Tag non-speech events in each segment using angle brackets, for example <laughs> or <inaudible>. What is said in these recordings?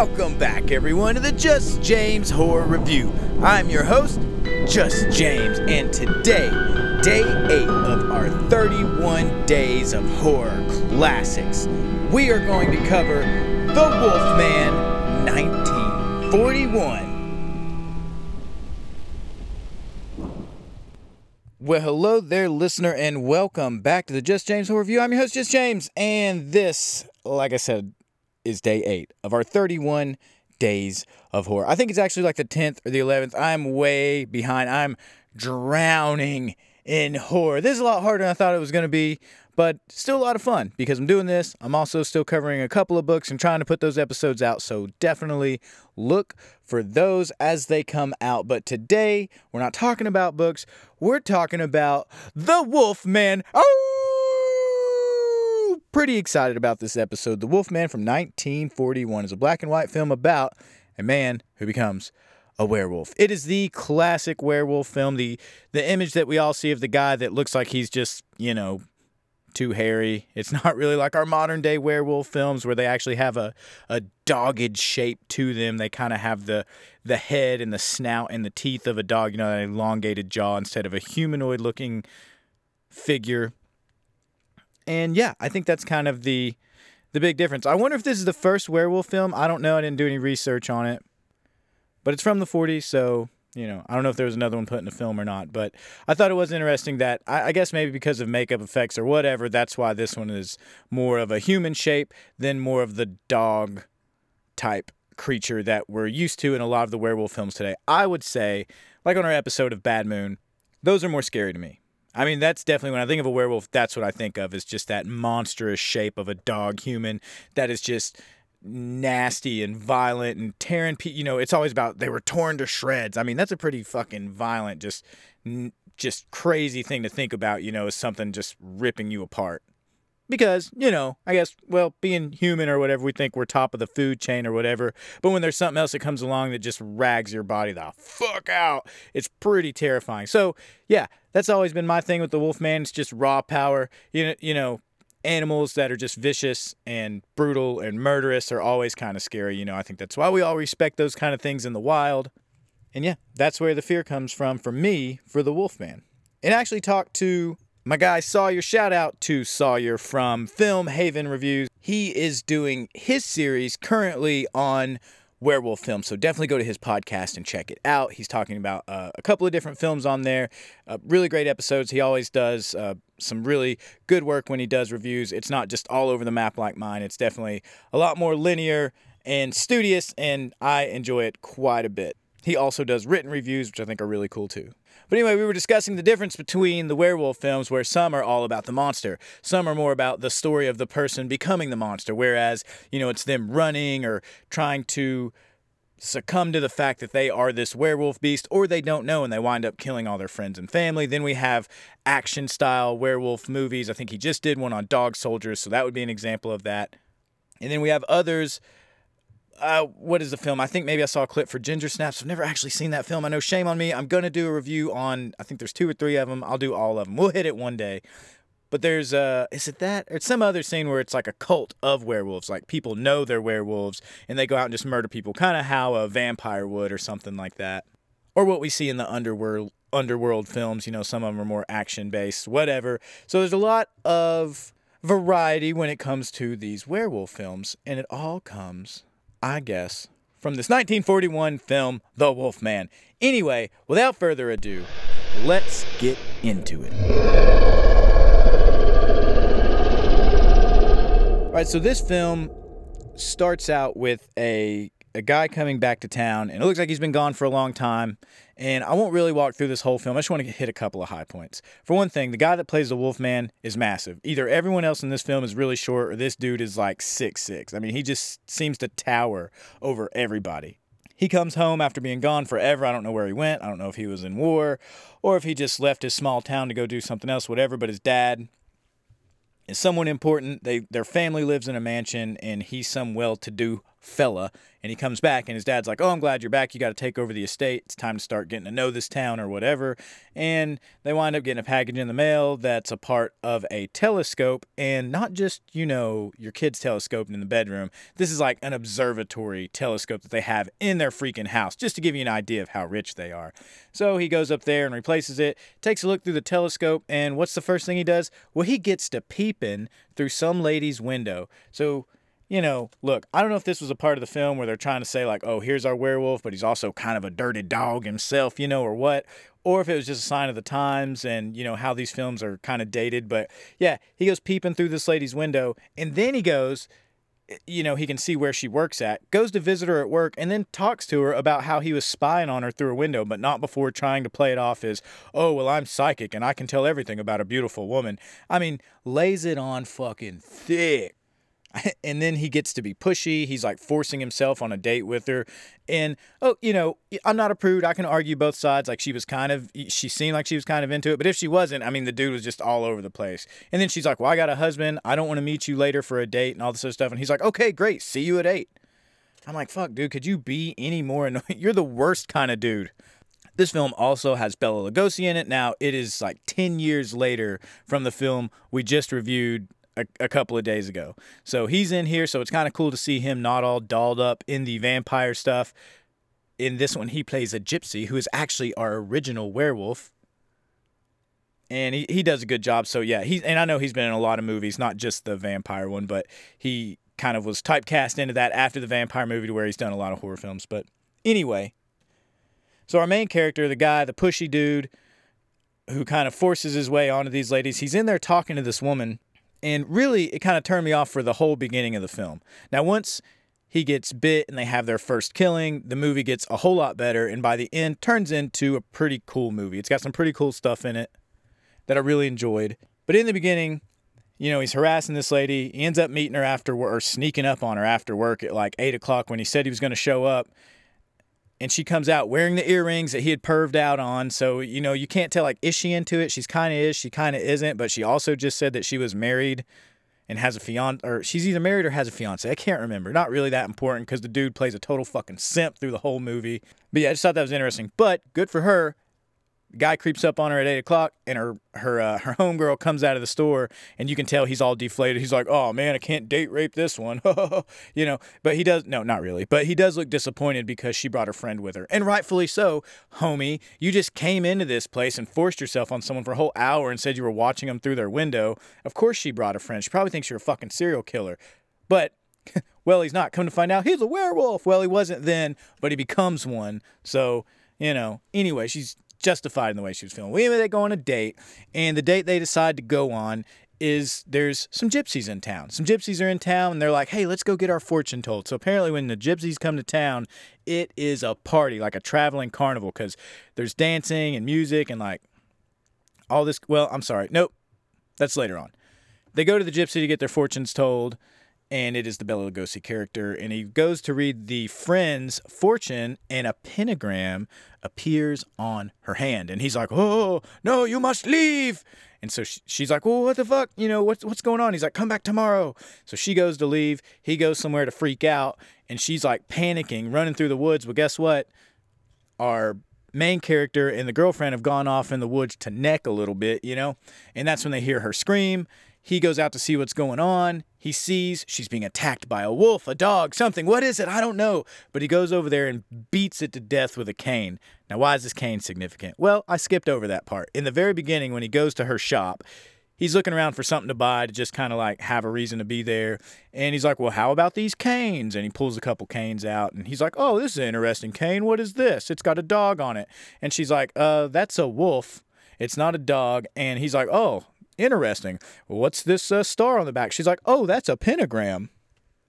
Welcome back, everyone, to the Just James Horror Review. I'm your host, Just James, and today, day 8 of our 31 Days of Horror Classics, we are going to cover The Wolfman 1941. Well, hello there, listener, and welcome back to the Just James Horror Review. I'm your host, Just James, and this, like I said, is day eight of our 31 days of horror. I think it's actually like the 10th or the 11th. I'm way behind. I'm drowning in horror. This is a lot harder than I thought it was going to be, but still a lot of fun because I'm doing this. I'm also still covering a couple of books and trying to put those episodes out. So definitely look for those as they come out. But today, we're not talking about books, we're talking about The Wolfman. Oh! Pretty excited about this episode. The Wolfman from 1941 is a black and white film about a man who becomes a werewolf. It is the classic werewolf film. The the image that we all see of the guy that looks like he's just, you know, too hairy. It's <laughs> not really like our modern day werewolf films where they actually have a, a dogged shape to them. They kind of have the the head and the snout and the teeth of a dog, you know, an elongated jaw instead of a humanoid looking figure. And yeah, I think that's kind of the the big difference. I wonder if this is the first werewolf film. I don't know. I didn't do any research on it. But it's from the 40s, so you know, I don't know if there was another one put in the film or not, but I thought it was interesting that I, I, guess maybe because of makeup effects or whatever, that's why this one is more of a human shape than more of the dog type creature that we're used to in a lot of the werewolf films today. I would say, like on our episode of Bad Moon, those are more scary to me. I mean, that's definitely when I think of a werewolf, that's what I think of is just that monstrous shape of a dog human that is just nasty and violent and tearing people. You know, it's always about they were torn to shreds. I mean, that's a pretty fucking violent, just just crazy thing to think about. You know, is something just ripping you apart. Because, you know, I guess, well, being human or whatever, we think we're top of the food chain or whatever. But when there's something else that comes along that just rags your body the fuck out, it's pretty terrifying. So, yeah, that's always been my thing with the Wolfman. It's just raw power. You know, you know, animals that are just vicious and brutal and murderous are always kind of scary. You know, I think that's why we all respect those kind of things in the wild. And yeah, that's where the fear comes from for me for the Wolfman. And I actually talked to my guy Sawyer. Shout out to Sawyer from Film Haven Reviews. He is doing his series currently on werewolf film. So definitely go to his podcast and check it out. He's talking about uh, a couple of different films on there. Uh, really great episodes. He always does uh, some really good work when he does reviews. It's not just all over the map like mine. It's definitely a lot more linear and studious, and I enjoy it quite a bit. He also does written reviews, which I think are really cool too. But anyway, we were discussing the difference between the werewolf films, where some are all about the monster, some are more about the story of the person becoming the monster, whereas, you know, it's them running or trying to succumb to the fact that they are this werewolf beast or they don't know and they wind up killing all their friends and family. Then we have action style werewolf movies. I think he just did one on dog soldiers, so that would be an example of that. And then we have others uh, what is the film? I think maybe I saw a clip for Ginger Snaps. I've never actually seen that film. I know, shame on me. I'm to do a review on, I think there's two or three of them. I'll do all of them. We'll hit it one day. But there's, uh, is it that? Or it's some other scene where it's like a cult of werewolves. Like people know they're werewolves and they go out and just murder people, kind of how a vampire would or something like that. Or what we see in the underworld underworld films. You know, some of them are more action based, whatever. So there's a lot of variety when it comes to these werewolf films, and it all comes I guess, from this 1941 film, The Wolf Man. Anyway, without further ado, let's get into it. All right, so this film starts out with a a guy coming back to town, and it looks like he's been gone for a long time. And I won't really walk through this whole film. I just want to hit a couple of high points. For one thing, the guy that plays the Wolfman is massive. Either everyone else in this film is really short, or this dude is like six six. I mean, he just seems to tower over everybody. He comes home after being gone forever. I don't know where he went. I don't know if he was in war or if he just left his small town to go do something else, whatever. But his dad is someone important. They their family lives in a mansion, and he's some well-to-do fella. And he comes back, and his dad's like, Oh, I'm glad you're back. You got to take over the estate. It's time to start getting to know this town or whatever. And they wind up getting a package in the mail that's a part of a telescope, and not just, you know, your kid's telescope in the bedroom. This is like an observatory telescope that they have in their freaking house, just to give you an idea of how rich they are. So he goes up there and replaces it, takes a look through the telescope, and what's the first thing he does? Well, he gets to peeping through some lady's window. So you know, look, I don't know if this was a part of the film where they're trying to say, like, oh, here's our werewolf, but he's also kind of a dirty dog himself, you know, or what, or if it was just a sign of the times and, you know, how these films are kind of dated. But yeah, he goes peeping through this lady's window, and then he goes, eh, you know, he can see where she works at, goes to visit her at work, and then talks to her about how he was spying on her through a window, but not before trying to play it off as, oh, well, I'm psychic and I can tell everything about a beautiful woman. I mean, lays it on fucking thick <laughs> and then he gets to be pushy. He's like forcing himself on a date with her. And, oh, you know, I'm not a prude. I can argue both sides. Like, she was kind of, she seemed like she was kind of into it. But if she wasn't, I mean, the dude was just all over the place. And then she's like, well, I got a husband. I don't want to meet you later for a date and all this other stuff. And he's like, okay, great. See you at eight. I'm like, fuck, dude, could you be any more annoying? <laughs> You're the worst kind of dude. This film also has Bela Lugosi in it. Now, it is like 10 years later from the film we just reviewed a, a couple of days ago. So he's in here, so it's kind of cool to see him not all dolled up in the vampire stuff. In this one, he plays a gypsy who is actually our original werewolf. And he, he does a good job. So yeah, he's and I know he's been in a lot of movies, not just the vampire one, but he kind of was typecast into that after the vampire movie to where he's done a lot of horror films. But anyway, so our main character, the guy, the pushy dude who kind of forces his way onto these ladies, he's in there talking to this woman and really, it kind of turned me off for the whole beginning of the film. Now, once he gets bit and they have their first killing, the movie gets a whole lot better. And by the end, turns into a pretty cool movie. It's got some pretty cool stuff in it that I really enjoyed. But in the beginning, you know, he's harassing this lady. He ends up meeting her after work or sneaking up on her after work at like eight o'clock when he said he was going to show up and she comes out wearing the earrings that he had perved out on. So, you know, you can't tell like is she into it? She's kind of is, she kind of isn't, but she also just said that she was married and has a fiance or she's either married or has a fiance. I can't remember. Not really that important cuz the dude plays a total fucking simp through the whole movie. But yeah, I just thought that was interesting. But good for her guy creeps up on her at eight o'clock, and her her uh, her homegirl comes out of the store, and you can tell he's all deflated. He's like, "Oh man, I can't date rape this one," <laughs> you know. But he does no, not really. But he does look disappointed because she brought her friend with her, and rightfully so, homie. You just came into this place and forced yourself on someone for a whole hour and said you were watching them through their window. Of course, she brought a friend. She probably thinks you're a fucking serial killer, but. <laughs> well, he's not. Come to find out, he's a werewolf. Well, he wasn't then, but he becomes one. So, you know. Anyway, she's justified in the way she was feeling. We they go on a date, and the date they decide to go on is there's some gypsies in town. Some gypsies are in town and they're like, hey, let's go get our fortune told. So apparently, when the gypsies come to town, it is a party, like a traveling carnival, because there's dancing and music and like all this. Well, I'm sorry. Nope. That's later on. They go to the gypsy to get their fortunes told and it is the Bela Lugosi character. And he goes to read the friend's fortune, and a pentagram appears on her hand. And he's like, "Oh no, you must leave!" And so she's like, "Well, what the fuck? You know what's what's going on?" He's like, "Come back tomorrow." So she goes to leave. He goes somewhere to freak out, and she's like panicking, running through the woods. But guess what? Our main character and the girlfriend have gone off in the woods to neck a little bit, you know? And that's when they hear her scream he goes out to see what's going on. He sees she's being attacked by a wolf, a dog, something. What is it? I don't know. But he goes over there and beats it to death with a cane. Now, why is this cane significant? Well, I skipped over that part. In the very beginning, when he goes to her shop, he's looking around for something to buy to just kind of like have a reason to be there. And he's like, Well, how about these canes? And he pulls a couple canes out and he's like, Oh, this is an interesting cane. What is this? It's got a dog on it. And she's like, Uh, that's a wolf. It's not a dog. And he's like, Oh, interesting. What's this uh, star on the back? She's like, oh, that's a pentagram.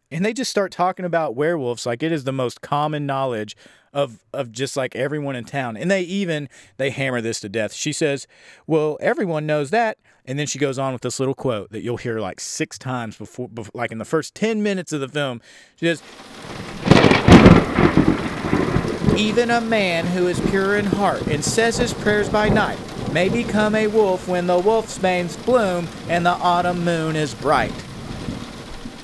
And they just start talking about werewolves like it is the most common knowledge of of just like everyone in town. And they even they hammer this to death. She says, "Well, everyone knows that." And then she goes on with this little quote that you'll hear like six times before, before like in the first 10 minutes of the film. She says, "Even a man who is pure in heart and says his prayers by night may become a wolf when the wolfsbane blooms and the autumn moon is bright.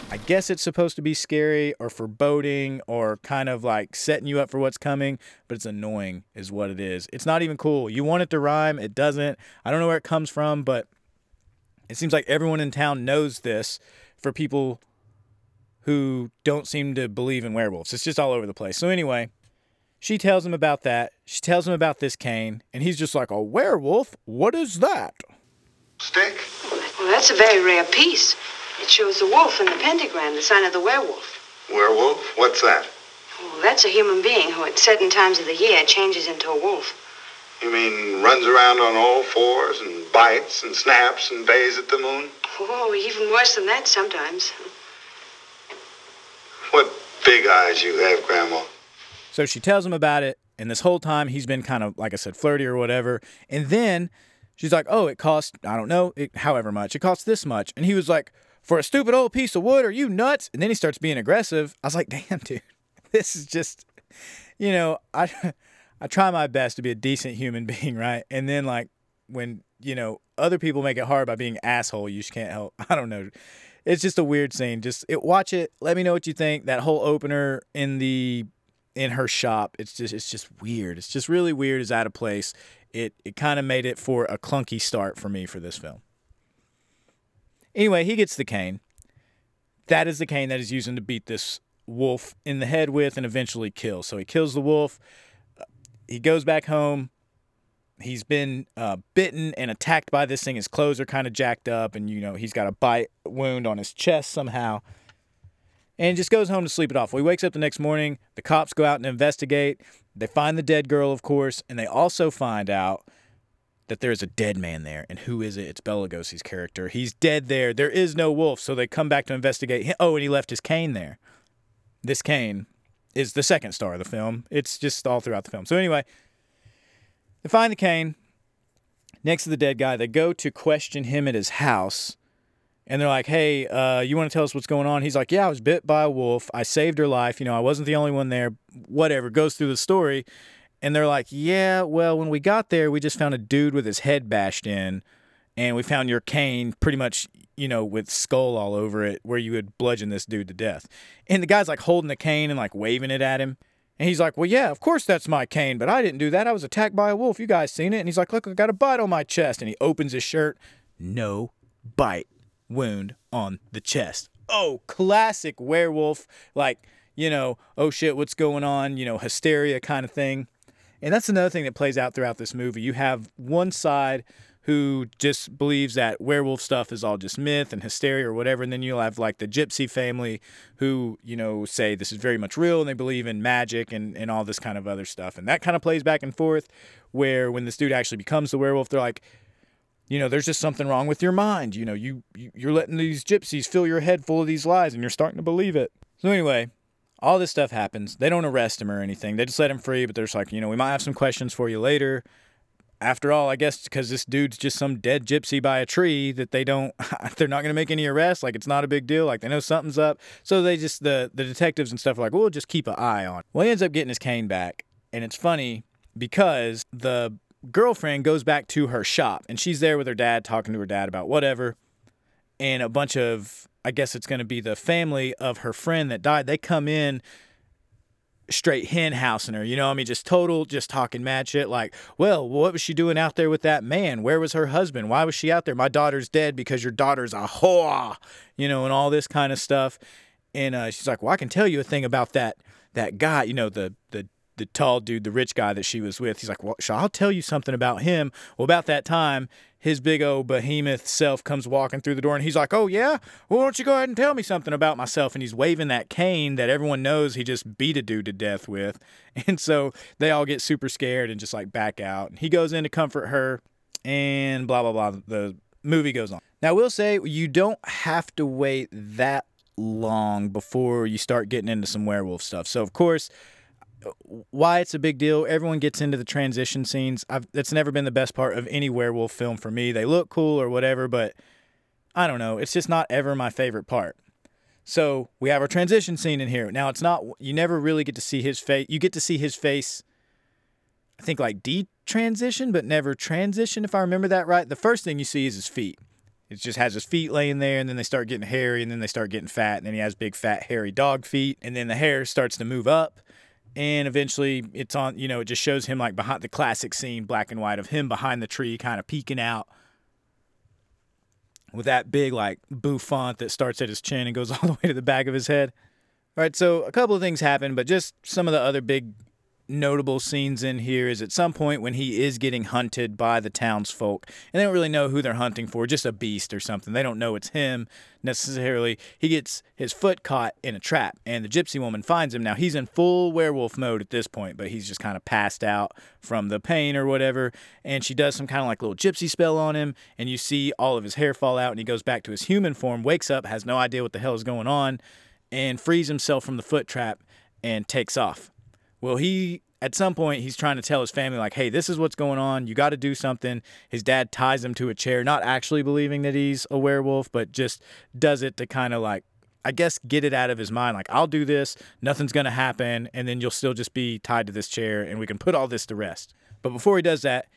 I guess it's supposed to be scary or foreboding or kind of like setting you up for what's coming, but it's annoying, is what it is. It's not even cool. You want it to rhyme, it doesn't. I don't know where it comes from, but it seems like everyone in town knows this for people who don't seem to believe in werewolves. It's just all over the place. So, anyway, she tells him about that. She tells him about this cane, and he's just like, A werewolf? What is that? Stick? Well, that's a very rare piece. It shows the wolf and the pentagram, the sign of the werewolf. Werewolf? What's that? Well, that's a human being who, at certain times of the year, changes into a wolf. You mean runs around on all fours and bites and snaps and bays at the moon? Oh, even worse than that sometimes. What big eyes you have, Grandma. So she tells him about it, and this whole time he's been kind of, like I said, flirty or whatever. And then she's like, "Oh, it cost I don't know, it, however much. It costs this much." And he was like, "For a stupid old piece of wood? Are you nuts?" And then he starts being aggressive. I was like, "Damn, dude, <laughs> this is just, you know, I, <laughs> I try my best to be a decent human <laughs> being, right? And then like when you know other people make it hard by being asshole, you just can't help. I don't know." It's just a weird scene. Just it, watch it. Let me know what you think. That whole opener in the in her shop. It's just it's just weird. It's just really weird. It's out of place. It it kind of made it for a clunky start for me for this film. Anyway, he gets the cane. That is the cane that is using to beat this wolf in the head with and eventually kill. So he kills the wolf. He goes back home. He's been uh, bitten and attacked by this thing. His clothes are kind of jacked up, and you know he's got a bite wound on his chest somehow and just goes home to sleep it off. Well, he wakes up the next morning. The cops go out and investigate. They find the dead girl, of course, and they also find out that there's a dead man there. And who is it? It's Bela Lugosi's character. He's dead there. There is no wolf, so they come back to investigate. Oh, and he left his cane there. This cane is the second star of the film. It's just all throughout the film. So anyway, they find the cane next to the dead guy. They go to question him at his house and they're like, "Hey, uh, you want to tell us what's going on?" He's like, "Yeah, I was bit by a wolf. I saved her life. You know, I wasn't the only one there. Whatever." Goes through the story, and they're like, "Yeah, well, when we got there, we just found a dude with his head bashed in, and we found your cane, pretty much, you know, with skull all over it, where you would bludgeon this dude to death." And the guy's like holding the cane and like waving it at him. And he's like, Well, yeah, of course that's my cane, but I didn't do that. I was attacked by a wolf. You guys seen it? And he's like, Look, I got a bite on my chest. And he opens his shirt. No bite wound on the chest. Oh, classic werewolf, like, you know, oh shit, what's going on, you know, hysteria kind of thing. And that's another thing that plays out throughout this movie. You have one side who just believes that werewolf stuff is all just myth and hysteria or whatever. And then you'll have like the gypsy family who, you know, say this is very much real and they believe in magic and, and all this kind of other stuff. And that kind of plays back and forth where when this dude actually becomes the werewolf, they're like, you know, there's just something wrong with your mind. You know, you, you you're letting these gypsies fill your head full of these lies and you're starting to believe it. So anyway, all this stuff happens. They don't arrest him or anything. They just let him free, but they're just like, you know, we might have some questions for you later. After all, I guess because this dude's just some dead gypsy by a tree that they don't, <laughs> they're not going to make any arrests. Like it's not a big deal. Like they know something's up. So they just, the, the detectives and stuff are like, we'll just keep an eye on. Well, he ends up getting his cane back. And it's funny because the girlfriend goes back to her shop and she's there with her dad talking to her dad about whatever. And a bunch of i guess it's going to be the family of her friend that died they come in straight hen housing her you know i mean? Just total just talking mad shit like well what was she doing out there with that man? Where was her husband? Why was she out there? My daughter's dead because your daughter's a whore you know and all this kind of stuff. And uh, she's like well i can tell you a thing about that that guy you know the the the tall dude, the rich guy that she was with. He's like, well, I'll tell you something about him. Well, about that time, his big old behemoth self comes walking through the door and he's like, oh, yeah? Well, why don't you go ahead and tell me something about myself? And he's waving that cane that everyone knows he just beat a dude to death with. <laughs> And so they all get super scared and just like back out. And he goes in to comfort her and blah, blah, blah. The movie goes on. Now, I will say you don't have to wait that long before you start getting into some werewolf stuff. So, of course, why it's a big deal. Everyone gets into the transition scenes. I've, that's never been the best part of any werewolf film for me. They look cool or whatever, but I don't know. It's just not ever my favorite part. So we have our transition scene in here. Now it's not. You never really get to see his face. You get to see his face. I think like detransition, but never transition. If I remember that right, the first thing you see is his feet. It just has his feet laying there, and then they start getting hairy, and then they start getting fat, and then he has big, fat, hairy dog feet, and then the hair starts to move up, and eventually it's on. You know, it just shows him like behind the classic scene, black and white, of him behind the tree, kind of peeking out, with that big like bouffant that starts at his chin and goes <laughs> all the way to the back of his head. All right, so a couple of things happen, but just some of the other big notable scenes in here is at some point when he is getting hunted by the townsfolk, and they don't really know who they're hunting for, just a beast or something. They don't know it's him necessarily. He gets his foot caught in a trap, and the gypsy woman finds him. Now he's in full werewolf mode at this point, but he's just kind of passed out from the pain or whatever. And she does some kind of like little gypsy spell on him, and you see all of his hair fall out, and he goes back to his human form, wakes up, has no idea what the hell is going on, and frees himself from the foot trap and takes off. Well, he at some point he's trying to tell his family like, "Hey, this is what's going on. You got to do something." His dad ties him to a chair, not actually believing that he's a werewolf, but just does it to kind of like I guess get it out of his mind like, "I'll do this. Nothing's going to happen, and then you'll still just be tied to this chair and we can put all this to rest." But before he does that,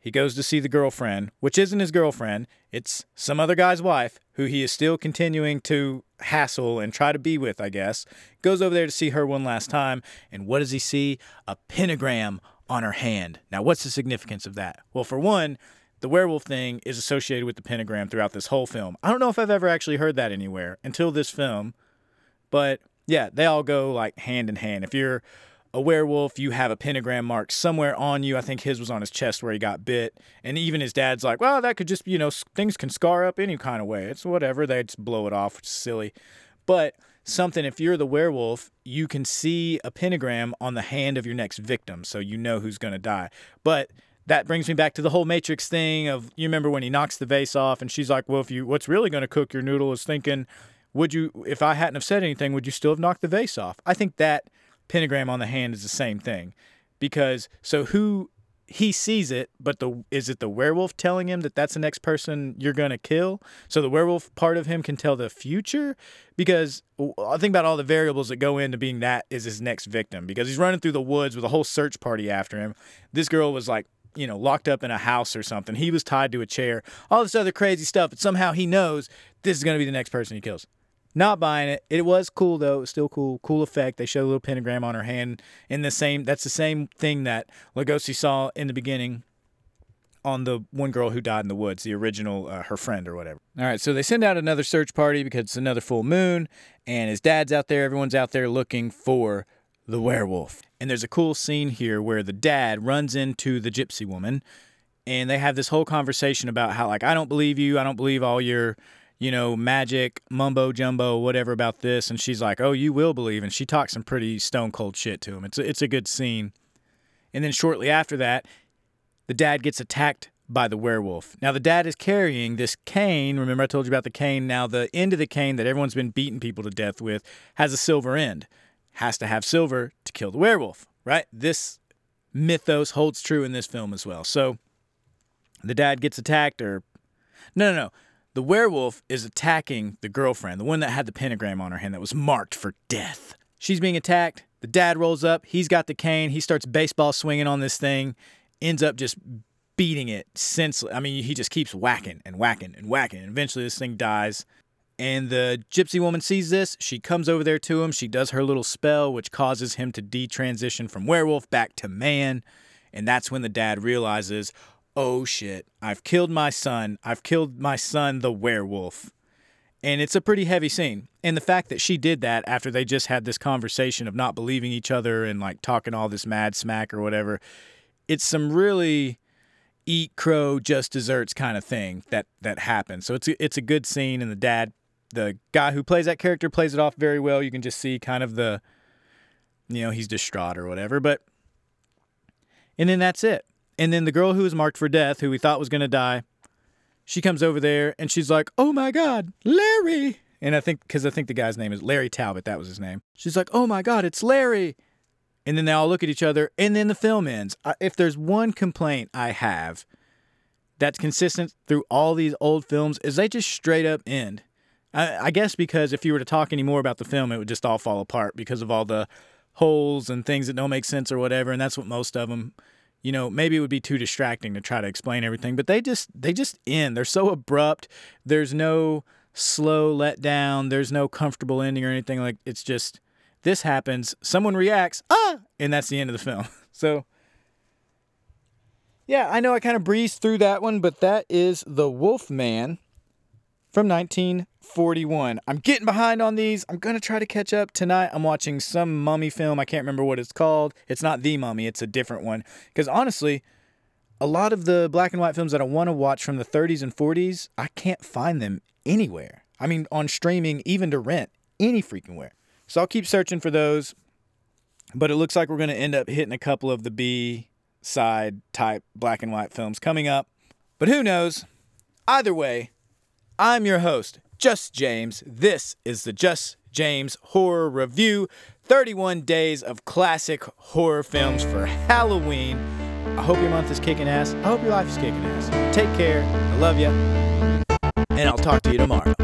he goes to see the girlfriend, which isn't his girlfriend. It's some other guy's wife who he is still continuing to hassle and try to be with, I guess. Goes over there to see her one last time. And what does he see? A pentagram on her hand. Now, what's the significance of that? Well, for one, the werewolf thing is associated with the pentagram throughout this whole film. I don't know if I've ever actually heard that anywhere until this film. But yeah, they all go like hand in hand. If you're a werewolf, you have a pentagram mark somewhere on you. I think his was on his chest where he got bit. And even his dad's like, well, that could just, you know, things can scar up any kind of way. It's whatever. They just blow it off, which is silly. But something, if you're the werewolf, you can see a pentagram on the hand of your next victim. So you know who's going to die. But that brings me back to the whole Matrix thing of you remember when he knocks the vase off and she's like, well, if you, what's really going to cook your noodle is thinking, would you, if I hadn't have said anything, would you still have knocked the vase off? I think that pentagram on the hand is the same thing. Because so who he sees it but the is it the werewolf telling him that that's the next person you're to kill? So the werewolf part of him can tell the future? Because i think about all the variables that go into being that is his next victim. Because he's running through the woods with a whole search party after him. This girl was like you know locked up in a house or something. He was tied to a chair. All this other crazy stuff but somehow he knows this is to be the next person he kills not buying it. It was cool though. It was still cool. Cool effect. They showed a little pentagram on her hand in the same. That's the same thing that Lugosi saw in the beginning on the one girl who died in the woods, the original, uh, her friend or whatever. All right, so they send out another search party because it's another full moon, and his dad's out there. Everyone's out there looking for the werewolf. And there's a cool scene here where the dad runs into the gypsy woman, and they have this whole conversation about how, like, I don't believe you. I don't believe all your you know, magic, mumbo jumbo, whatever about this. And she's like, oh, you will believe. And she talks some pretty stone cold shit to him. It's a, it's a good scene. And then shortly after that, the dad gets attacked by the werewolf. Now, the dad is carrying this cane. Remember, I told you about the cane. Now, the end of the cane that everyone's been beating people to death with has a silver end. Has to have silver to kill the werewolf, right? This mythos holds true in this film as well. So the dad gets attacked, or no, no, no the werewolf is attacking the girlfriend, the one that had the pentagram on her hand that was marked for death. She's being attacked. The dad rolls up. He's got the cane. He starts baseball swinging on this thing, ends up just beating it senseless. I mean, he just keeps whacking and whacking and whacking. And eventually, this thing dies. And the gypsy woman sees this. She comes over there to him. She does her little spell, which causes him to detransition from werewolf back to man. And that's when the dad realizes, oh shit, I've killed my son. I've killed my son, the werewolf. And it's a pretty heavy scene. And the fact that she did that after they just had this conversation of not believing each other and like talking all this mad smack or whatever, it's some really eat crow just desserts kind of thing that that happens. So it's a, it's a good scene and the dad the guy who plays that character plays it off very well. You can just see kind of the you know, he's distraught or whatever, but and then that's it. And then the girl who was marked for death, who we thought was going to die, she comes over there and she's like, "Oh my God, Larry!" And I think because I think the guy's name is Larry Talbot, that was his name. She's like, "Oh my God, it's Larry!" And then they all look at each other, and then the film ends. If there's one complaint I have that's consistent through all these old films, is they just straight up end. I, I guess because if you were to talk any more about the film, it would just all fall apart because of all the holes and things that don't make sense or whatever. And that's what most of them you know, maybe it would be too distracting to try to explain everything, but they just they just end. They're so abrupt. There's no slow letdown. There's no comfortable ending or anything like it's just this happens, someone reacts, ah, and that's the end of the film. <laughs> So yeah, I know I kind of breezed through that one, but that is The Wolf Man from 1941. I'm getting behind on these. I'm going to try to catch up tonight. I'm watching some mummy film. I can't remember what it's called. It's not The Mummy, it's a different one. Because honestly, a lot of the black and white films that I want to watch from the 30s and 40s, I can't find them anywhere. I mean, on streaming, even to rent, any freaking where. So I'll keep searching for those. But it looks like we're going to end up hitting a couple of the B side type black and white films coming up. But who knows? Either way, I'm your host, Just James. This is the Just James Horror Review 31 days of classic horror films for Halloween. I hope your month is kicking ass. I hope your life is kicking ass. Take care. I love you. And I'll talk to you tomorrow.